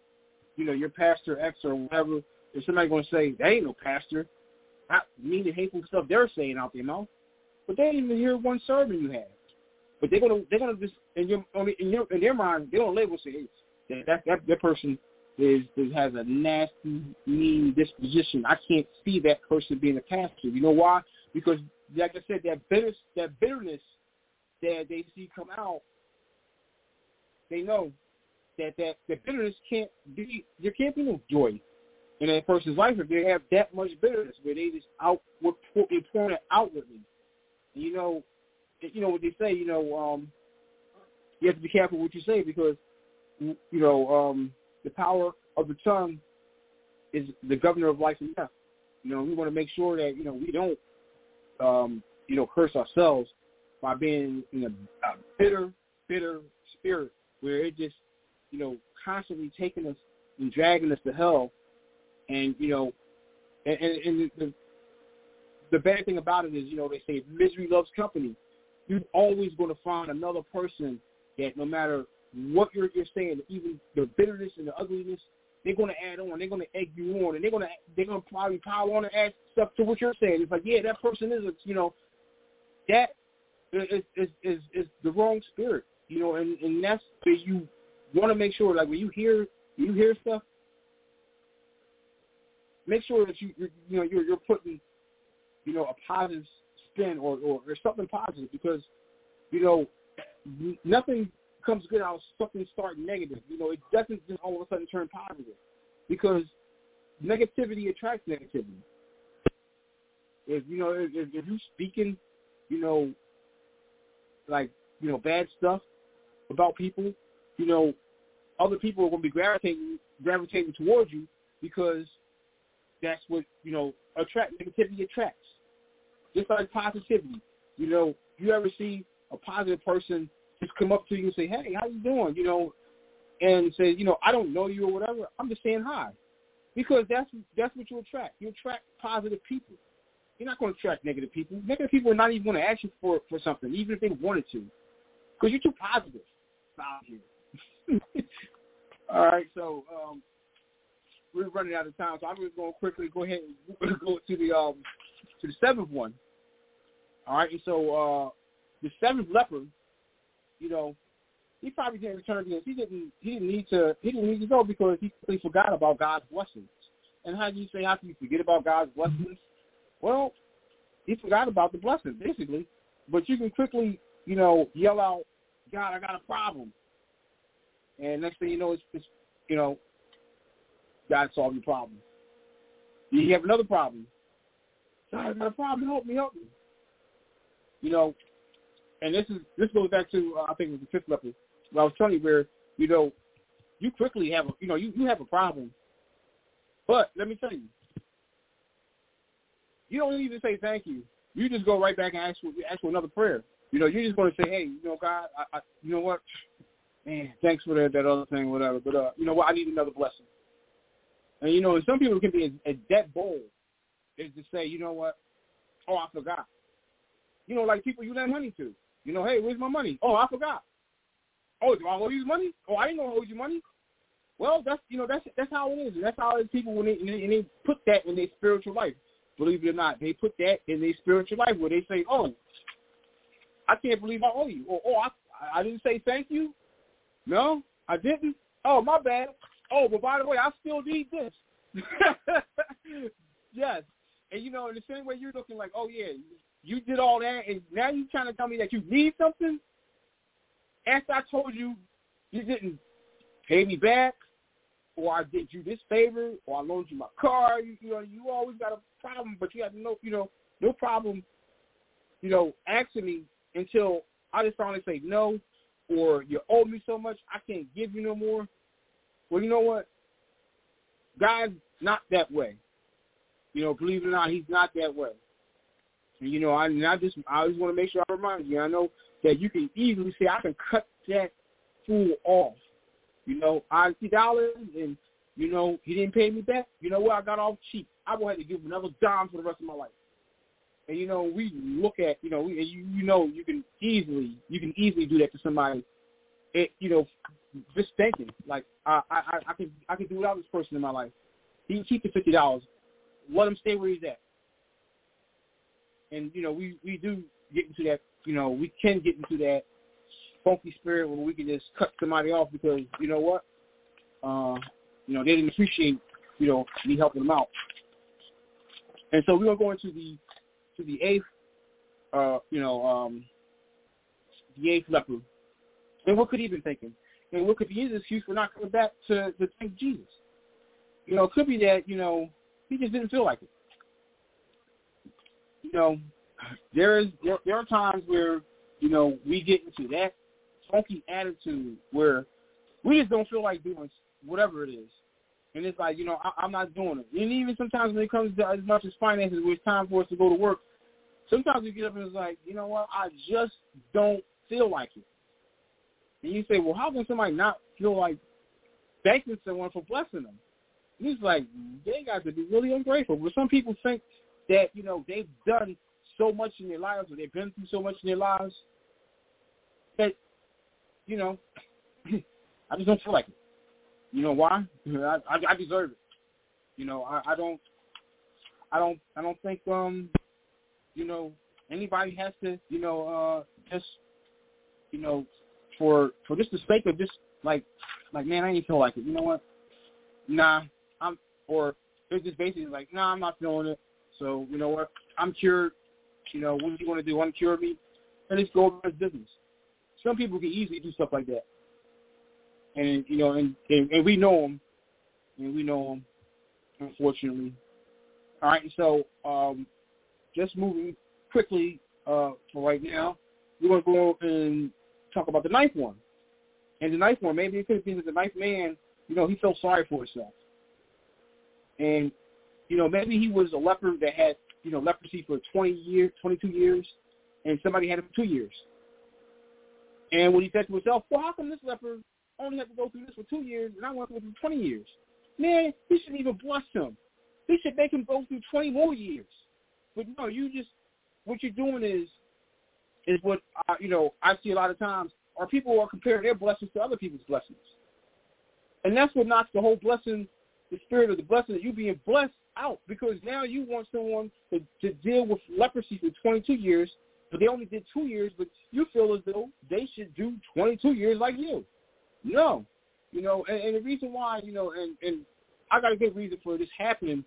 Speaker 1: you know, your pastor X or whatever. Is somebody going to say, "They ain't no pastor"? Not mean and hateful stuff they're saying out their mouth, but they didn't even hear one sermon you had. But they're gonna they're gonna just in your in your in their mind they don't label say hey, that that that person is, is has a nasty mean disposition. I can't see that person being a pastor. You know why? Because like I said, that bitter that bitterness that they see come out, they know that that the bitterness can't be there can't be no joy in a person's life if they have that much bitterness where they just out we're pouring it outwardly. You know, you know what they say. You know, um, you have to be careful what you say because you know um, the power of the tongue is the governor of life and death. You know, we want to make sure that you know we don't um, you know curse ourselves by being in a, a bitter, bitter spirit where it just you know constantly taking us and dragging us to hell, and you know, and, and, and the the bad thing about it is, you know, they say misery loves company you're always going to find another person that no matter what you're, you're saying, even the bitterness and the ugliness, they're going to add on. They're going to egg you on, and they're going to they're going to probably pile on and add stuff to what you're saying. It's like, yeah, that person is, a, you know, that is is is, is the wrong spirit, you know, and and that's where you want to make sure, like when you hear you hear stuff, make sure that you you know you're you're putting, you know, a positive spin or, or, or something positive because, you know, nothing comes good I'll fucking start negative. You know, it doesn't just all of a sudden turn positive because negativity attracts negativity. If you know, if, if you're speaking, you know, like you know, bad stuff about people, you know, other people are going to be gravitating gravitating towards you because that's what you know attract negativity attracts. Just like positivity. You know, you ever see a positive person just come up to you and say, hey, how you doing? You know, and say, you know, I don't know you or whatever. I'm just saying hi. Because that's that's what you attract. You attract positive people. You're not going to attract negative people. Negative people are not even going to ask you for for something, even if they wanted to, because you're too positive out here. *laughs* All right, so um, we're running out of time, so I'm just going to quickly go ahead and *laughs* go to the um, to the seventh one. All right, and so uh, the seventh leper, you know, he probably didn't return because he didn't he didn't need to he didn't need to go because he he forgot about God's blessings. And how do you say how can you forget about God's blessings? Well, he forgot about the blessings basically, but you can quickly you know yell out, God, I got a problem, and next thing you know, it's, it's you know, God solved your problem. You have another problem. God, I got a problem. Help me, help me. You know, and this is this goes back to uh, I think it was the fifth level. Where I was telling you where you know you quickly have a you know you you have a problem, But let me tell you, you don't even say thank you. You just go right back and ask for ask for another prayer. You know, you're just going to say, hey, you know, God, I, I, you know what, man, thanks for that that other thing, whatever. But uh, you know what, I need another blessing. And you know, some people can be as, that bold is to say, you know what, oh, I forgot. You know, like people you lend money to. You know, hey, where's my money? Oh, I forgot. Oh, do I owe you money? Oh, I know I owed you money. Well, that's you know that's that's how it is. That's how it's people when they, and they put that in their spiritual life. Believe it or not, they put that in their spiritual life where they say, "Oh, I can't believe I owe you," or "Oh, I I didn't say thank you." No, I didn't. Oh, my bad. Oh, but by the way, I still need this. *laughs* yes, and you know, in the same way you're looking like, oh yeah, you did all that, and now you're trying to tell me that you need something. After I told you you didn't pay me back, or I did you this favor, or I loaned you my car. You, you know, you always got a problem, but you have no, you know, no problem, you know, asking me until I just finally say no, or you owe me so much I can't give you no more. Well, you know what? God's not that way. You know, believe it or not, he's not that way. You know, I, I just I always want to make sure I remind you. I know that you can easily say I can cut that fool off. You know, I see dollars and you know he didn't pay me back. You know what? I got off cheap. I will have to give him another dime for the rest of my life. And you know, we look at you know, we, you you know, you can easily you can easily do that to somebody. It you know, just thinking like I I I can I can do without this person in my life. He can keep the fifty dollars. Let him stay where he's at. And you know, we we do get into that. You know, we can get into that funky spirit where we can just cut somebody off because you know what, uh, you know, they didn't appreciate you know me helping them out. And so we're gonna go into the to the eighth, uh, you know, um, the eighth leper. And what could he been thinking? And what could be his excuse for not coming back to to thank Jesus? You know, it could be that you know he just didn't feel like it. You know, there is there, there are times where you know we get into that funky attitude where we just don't feel like doing whatever it is. And it's like, you know, I, I'm not doing it. And even sometimes when it comes to as much as finances, where it's time for us to go to work, sometimes we get up and it's like, you know what, I just don't feel like it. And you say, well, how can somebody not feel like thanking someone for blessing them? And he's like, they got to be really ungrateful. But some people think that, you know, they've done so much in their lives or they've been through so much in their lives that, you know, *clears throat* I just don't feel like it. You know why? *laughs* I, I, I deserve it. You know, I, I don't, I don't, I don't think, um, you know, anybody has to, you know, uh, just, you know, for for just the sake of just like, like, man, I ain't feel like it. You know what? Nah, I'm, or it's just basically like, nah, I'm not feeling it. So you know what? I'm cured. You know, what do you want to do? Uncure me, and just go about his business. Some people can easily do stuff like that and you know, and, and, and we know him, and we know him, unfortunately. All right, so um, just moving quickly uh, for right now, we're going to go and talk about the ninth one. And the ninth one, maybe it could be that the ninth man, you know, he felt sorry for himself. And, you know, maybe he was a leper that had, you know, leprosy for 20 years, 22 years, and somebody had it for two years. And when he said to himself, well, how come this leper only have to go through this for two years, and I go through 20 years. Man, he shouldn't even bless him. He should make him go through 20 more years. But no, you just what you're doing is is what uh, you know I see a lot of times are people are comparing their blessings to other people's blessings, and that's what knocks the whole blessing, the spirit of the blessing that you being blessed out because now you want someone to, to deal with leprosy for 22 years, but they only did two years, but you feel as though they should do 22 years like you. No, you know, and, and the reason why, you know, and and I got a good reason for this happening,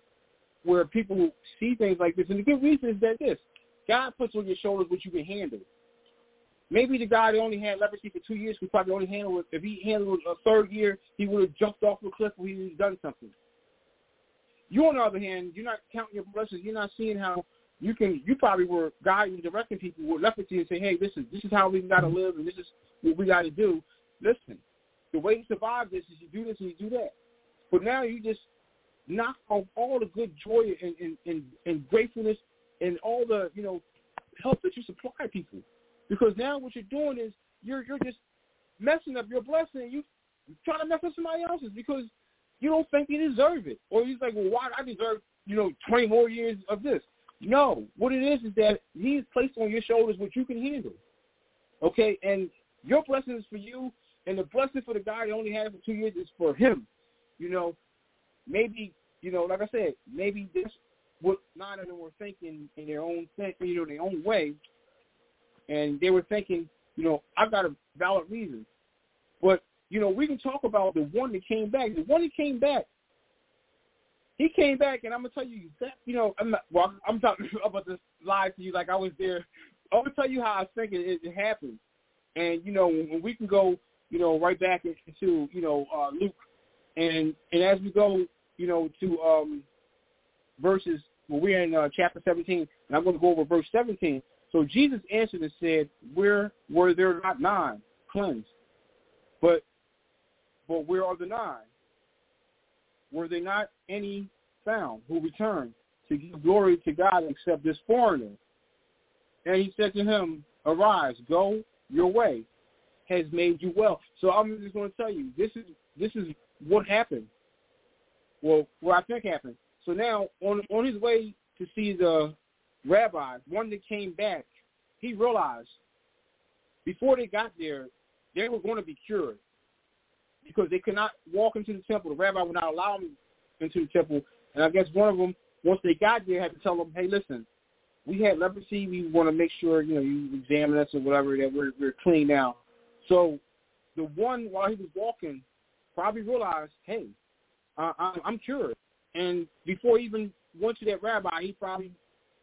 Speaker 1: where people see things like this, and the good reason is that this God puts on your shoulders what you can handle. Maybe the guy that only had leprosy for two years could probably only handle it. If he handled a third year, he would have jumped off the cliff or he would have done something. You, on the other hand, you're not counting your blessings. You're not seeing how you can. You probably were guiding, directing people with leprosy and say, "Hey, listen, this is how we got to mm-hmm. live, and this is what we got to do." Listen, the way to survive this is you do this and you do that. But now you just knock off all the good joy and, and, and, and gratefulness and all the, you know, help that you supply people. Because now what you're doing is you're you're just messing up your blessing. You trying to mess up somebody else's because you don't think you deserve it. Or he's like, well, why I deserve, you know, 20 more years of this? No. What it is is that he's placed on your shoulders what you can handle. Okay? And your blessing is for you, and the blessing for the guy that only had it for two years is for him. You know, maybe, you know, like I said, maybe this what nine of them were thinking in their own thing, you know, their own way, and they were thinking, you know, I've got a valid reason. But, you know, we can talk about the one that came back. The one that came back, he came back, and I'm gonna tell you that, you know, I'm not. Well, I'm talking *laughs* about this live to you like I was there. I'm gonna tell you how I think it, it happened, and you know, when we can go, you know, right back into, you know, uh, Luke, and and as we go, you know, to um verses. Well, we're in uh, chapter 17, and I'm going to go over verse 17. So Jesus answered and said, "Where were there not nine cleansed? But but where are the nine? Were there not any found who returned to give glory to God except this foreigner?" And he said to him, "Arise, go your way, has made you well." So I'm just going to tell you, this is this is what happened. Well, what I think happened. So now, on on his way to see the rabbi, one that came back, he realized before they got there, they were going to be cured because they could not walk into the temple. The rabbi would not allow them into the temple. And I guess one of them, once they got there, had to tell them, hey, listen, we had leprosy. We want to make sure, you know, you examine us or whatever, that we're, we're clean now. So the one, while he was walking, probably realized, hey, uh, I'm cured. And before he even went to that rabbi, he probably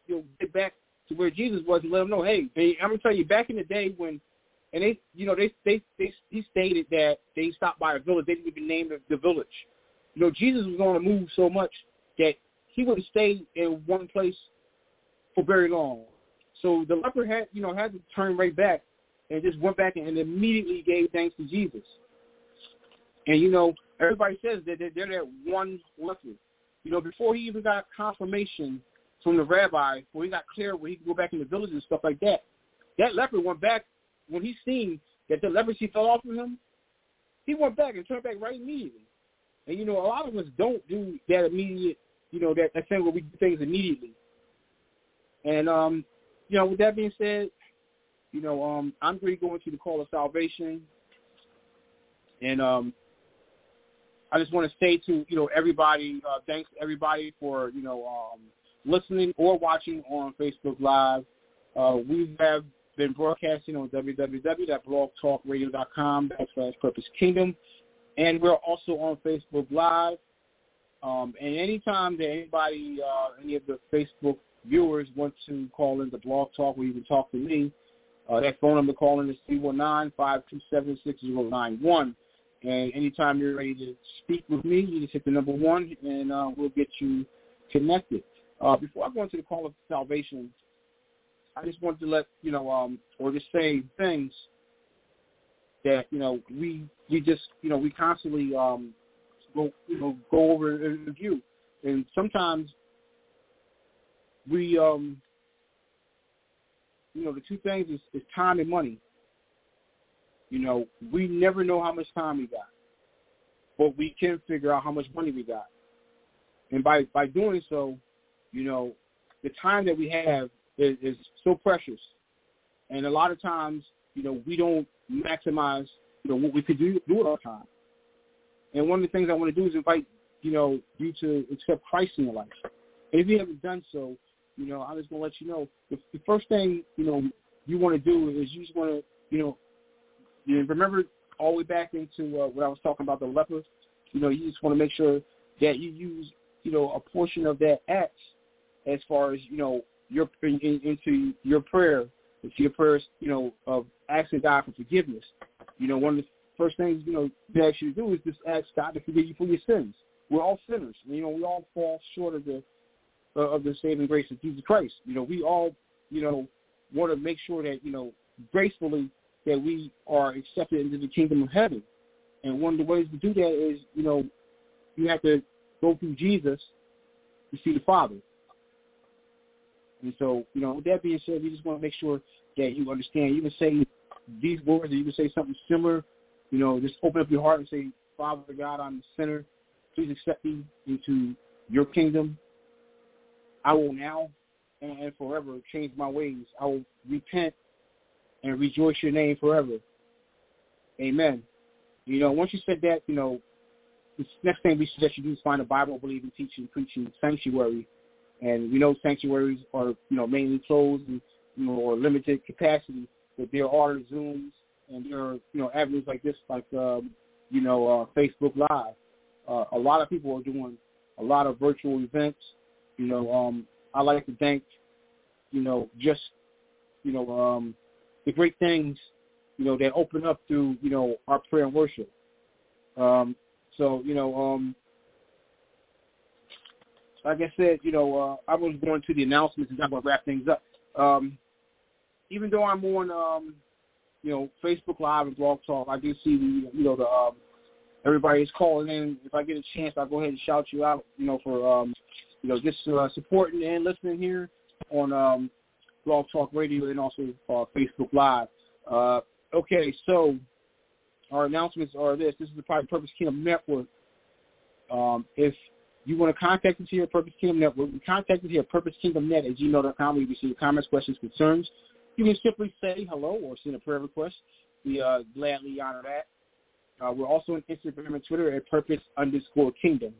Speaker 1: you know get back to where Jesus was and let him know, hey, hey I'm gonna tell you, back in the day when, and they, you know, they, they, they, he stated that they stopped by a village. They didn't even name the, the village. You know, Jesus was to move so much that he wouldn't stay in one place for very long. So the leper had, you know, had to turn right back and just went back and immediately gave thanks to Jesus. And you know, everybody says that they're that one leper. You know, before he even got confirmation from the rabbi, when he got clear where he could go back in the village and stuff like that, that leper went back when he seen that the leprosy fell off of him. He went back and turned back right immediately. And you know, a lot of us don't do that immediate, you know, that, that thing where we do things immediately. And um, you know, with that being said, you know, um, I'm really going to the call of salvation, and um, I just want to say to you know everybody, uh, thanks to everybody for you know um, listening or watching on Facebook Live. Uh, we have been broadcasting on www.blogtalkradio.com backslash Purpose Kingdom, and we're also on Facebook Live. Um, and anytime that anybody, uh, any of the Facebook viewers want to call in the Blog Talk or even talk to me, uh, that phone number calling is 319-527-6091. And anytime you're ready to speak with me, you just hit the number one, and uh, we'll get you connected. Uh, before I go into the call of salvation, I just wanted to let you know, um, or just say things that you know we we just you know we constantly um, go you know go over and review, and sometimes we um, you know the two things is, is time and money. You know, we never know how much time we got, but we can figure out how much money we got. And by by doing so, you know, the time that we have is, is so precious, and a lot of times, you know, we don't maximize, you know, what we could do do with our time. And one of the things I want to do is invite, you know, you to accept Christ in your life. And if you haven't done so, you know, I'm just gonna let you know the, the first thing, you know, you want to do is you just want to, you know, you remember all the way back into uh, what I was talking about the lepers. You know, you just want to make sure that you use, you know, a portion of that act as far as you know your in, in, into your prayer, into your prayers, you know, of asking God for forgiveness. You know, one of the first things you know they ask you to do is just ask God to forgive you for your sins. We're all sinners. You know, we all fall short of the uh, of the saving grace of Jesus Christ. You know, we all, you know, want to make sure that you know gracefully that we are accepted into the kingdom of heaven. And one of the ways to do that is, you know, you have to go through Jesus to see the Father. And so, you know, with that being said, we just want to make sure that you understand. You can say these words, or you can say something similar. You know, just open up your heart and say, Father God, I'm the sinner. Please accept me into your kingdom. I will now and forever change my ways. I will repent and rejoice your name forever. Amen. You know, once you said that, you know, the next thing we suggest you do is find a Bible-believing, teaching, preaching sanctuary. And we know sanctuaries are, you know, mainly closed and, you know, or limited capacity, but there are Zooms and there are, you know, avenues like this, like, um, you know, uh, Facebook Live. Uh, a lot of people are doing a lot of virtual events. You know, um, I like to thank, you know, just, you know, um, the great things, you know, that open up through, you know, our prayer and worship. Um, so, you know, um, like I said, you know, uh, I was going to the announcements and I'm going to wrap things up. Um, even though I'm on, um, you know, Facebook Live and Blog Talk, I do see the, you know, the um, everybody is calling in. If I get a chance, I'll go ahead and shout you out, you know, for, um, you know, just uh, supporting and listening here on um, Blog Talk Radio and also uh, Facebook Live. Uh, okay, so our announcements are this. This is the Private Purpose Kingdom Network. Um, if you want to contact us here at Purpose Kingdom Network, we contact us here at purposekingdomnet at gmail.com. We receive comments, questions, concerns. You can simply say hello or send a prayer request. We uh, gladly honor that. Uh, we're also on Instagram and Twitter at purpose underscore kingdom.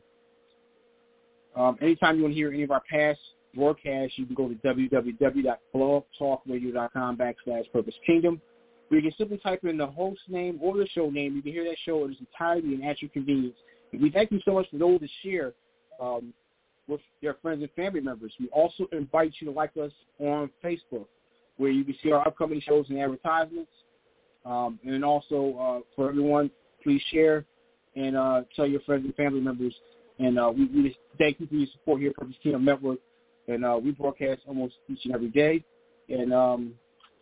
Speaker 1: Um, anytime you want to hear any of our past broadcasts, you can go to www.blogtalkradio.com backslash purpose kingdom. You can simply type in the host name or the show name. You can hear that show its entirety at your convenience. We thank you so much for those that share um, with your friends and family members. We also invite you to like us on Facebook, where you can see our upcoming shows and advertisements. Um, and also uh, for everyone, please share and uh, tell your friends and family members. And uh, we, we thank you for your support here at Purpose Kingdom Network. And uh, we broadcast almost each and every day. And um,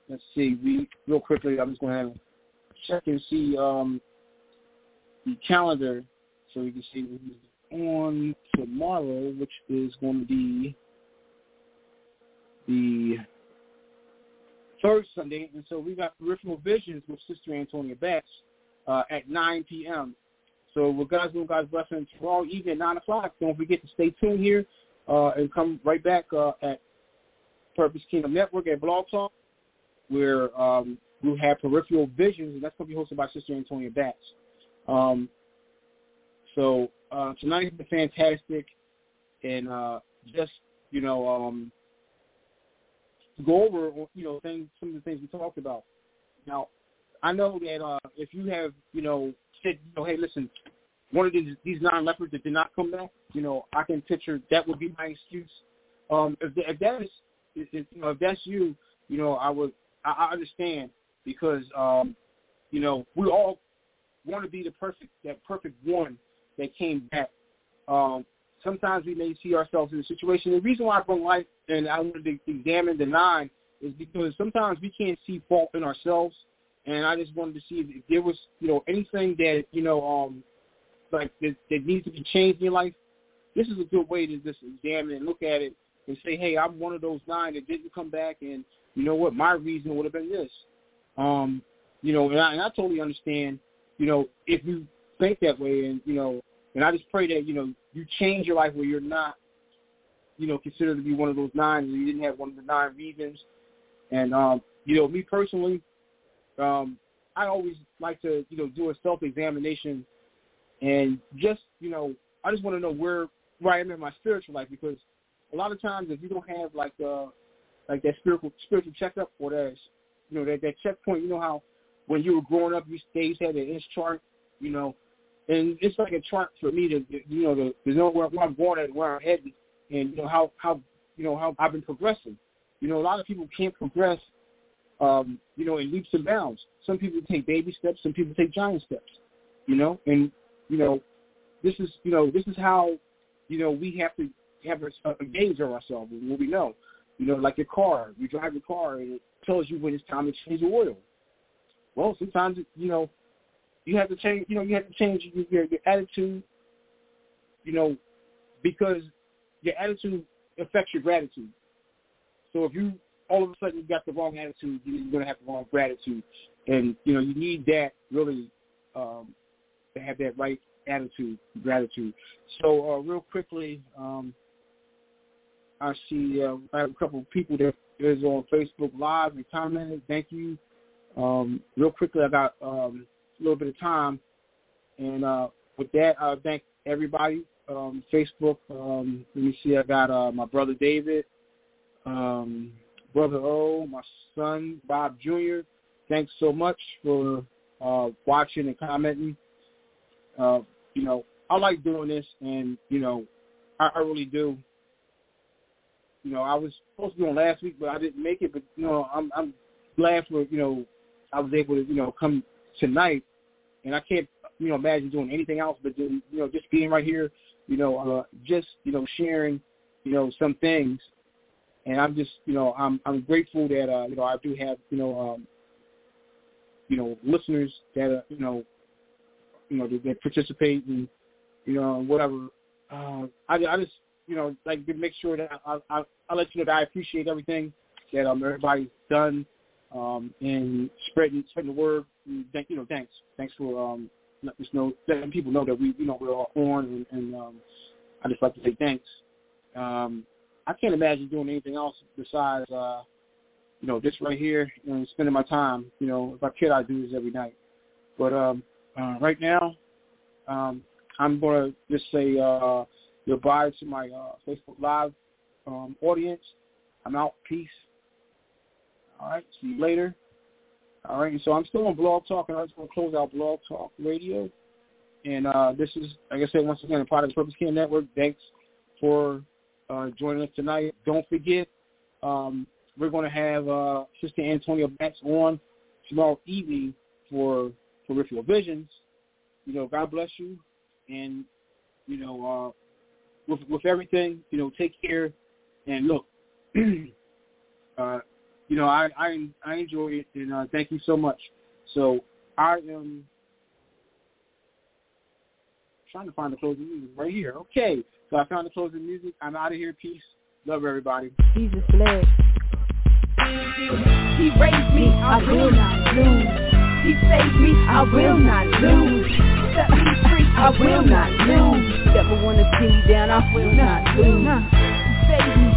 Speaker 1: let's see, we real quickly, I'm just going to check and see um, the calendar so you can see on tomorrow, which is going to be the third Sunday. And so we got Peripheral Visions with Sister Antonia Betts uh, at 9 p.m. So with God's will, God's blessing, tomorrow evening at 9 o'clock, don't forget to stay tuned here uh, and come right back uh, at Purpose Kingdom Network at Blog Talk, where um, we'll have Peripheral Visions, and that's going to be hosted by Sister Antonia Betts. Um, so uh, tonight has been fantastic, and uh, just you know, um, go over you know things, some of the things we talked about. Now, I know that uh, if you have you know said you know, hey, listen, one of these these nine leopards that did not come back, you know, I can picture that would be my excuse. Um, if, if that is, if, you know, if that's you, you know, I would, I, I understand because, um, you know, we all want to be the perfect, that perfect one that came back. Um, sometimes we may see ourselves in a situation. The reason why I bring light and I wanted to examine the nine is because sometimes we can't see fault in ourselves, and I just wanted to see if there was, you know, anything that you know, um, like that, that needs to be changed in your life. This is a good way to just examine and look at it and say, hey, I'm one of those nine that didn't come back, and you know what, my reason would have been this. Um, you know, and I, and I totally understand. You know, if you think that way, and you know, and I just pray that, you know, you change your life where you're not, you know, considered to be one of those nine and you didn't have one of the nine reasons. And, um, you know, me personally, um, I always like to, you know, do a self-examination and just, you know, I just want to know where, where I am in my spiritual life because a lot of times if you don't have like, uh, like that spiritual, spiritual checkup or that, you know, that, that checkpoint, you know how when you were growing up, you stage had an inch chart, you know, and it's like a chart for me to you know to, to know where, where I'm going and where I'm headed, and you know how how you know how I've been progressing. You know, a lot of people can't progress, um, you know, in leaps and bounds. Some people take baby steps, some people take giant steps. You know, and you know, this is you know this is how you know we have to have a, a gauge of ourselves and what we know. You know, like your car, you drive your car and it tells you when it's time to change the oil. Well, sometimes you know you have to change. You know, you have to change your your, your attitude. You know, because your attitude affects your gratitude. So if you all of a sudden you got the wrong attitude, you're going to have the wrong gratitude, and you know you need that really um, to have that right attitude, gratitude. So uh, real quickly, um, I see uh, I have a couple of people that is on Facebook Live and commented. Thank you. Um, real quickly, I got um, little bit of time, and uh, with that, I thank everybody. Um, Facebook. Um, let me see. I got uh, my brother David, um, brother O, my son Bob Jr. Thanks so much for uh, watching and commenting. Uh, you know, I like doing this, and you know, I, I really do. You know, I was supposed to be on last week, but I didn't make it. But you know, I'm I'm glad for you know I was able to you know come tonight, and I can't you know imagine doing anything else but doing you know just being right here, you know, uh, just you know sharing you know some things, and I'm just you know I'm I'm grateful that uh, you know I do have you know um, you know listeners that uh, you know you know that, that participate and you know whatever. Uh, I I just you know like to make sure that I I I let you know that I appreciate everything that um everybody's done um and spreading spreading the word. Thank you know thanks thanks for um letting us know letting people know that we you know we're all on and, and um I just like to say thanks. Um I can't imagine doing anything else besides uh you know, this right here and spending my time, you know, if I could I'd do this every night. But um uh right now, um I'm gonna just say uh goodbye to my uh Facebook Live um audience. I'm out. Peace. All right, see you later. All right, so I'm still on Blog Talk, and I'm just going to close out Blog Talk Radio. And uh, this is, like I said, once again, a part of the Purpose Care Network. Thanks for uh, joining us tonight. Don't forget, um, we're going to have uh, Sister Antonia Banks on tomorrow evening for Peripheral Visions. You know, God bless you. And, you know, uh, with, with everything, you know, take care. And look, *clears throat* uh, you know, I, I, I enjoy it. And uh, thank you so much. So I am trying to find the closing music right here. Okay. So I found the closing music. I'm out of here. Peace. Love everybody.
Speaker 2: Jesus bled.
Speaker 3: He raised me, I will not lose. He saved me, I will not lose. Set me free, I will not lose.
Speaker 2: Never wanna see me down, I will not lose.
Speaker 3: He saved me,